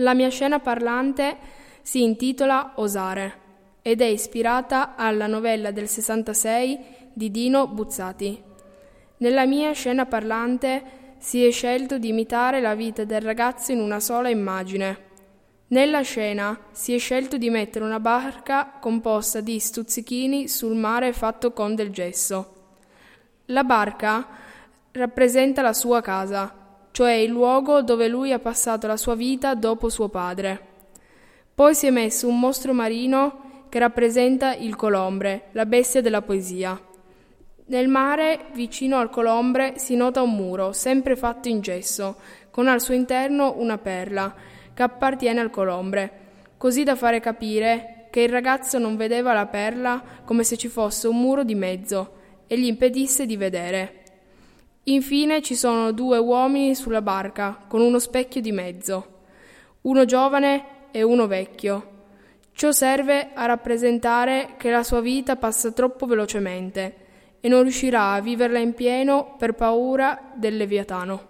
La mia scena parlante si intitola Osare ed è ispirata alla novella del 66 di Dino Buzzati. Nella mia scena parlante si è scelto di imitare la vita del ragazzo in una sola immagine. Nella scena si è scelto di mettere una barca composta di stuzzichini sul mare fatto con del gesso. La barca rappresenta la sua casa, cioè il luogo dove lui ha passato la sua vita dopo suo padre. Poi si è messo un mostro marino che rappresenta il colombre, la bestia della poesia. Nel mare, vicino al colombre, si nota un muro, sempre fatto in gesso, con al suo interno una perla, che appartiene al colombre, così da fare capire che il ragazzo non vedeva la perla come se ci fosse un muro di mezzo e gli impedisse di vedere. Infine ci sono due uomini sulla barca con uno specchio di mezzo, uno giovane e uno vecchio. Ciò serve a rappresentare che la sua vita passa troppo velocemente e non riuscirà a viverla in pieno per paura del Leviatano.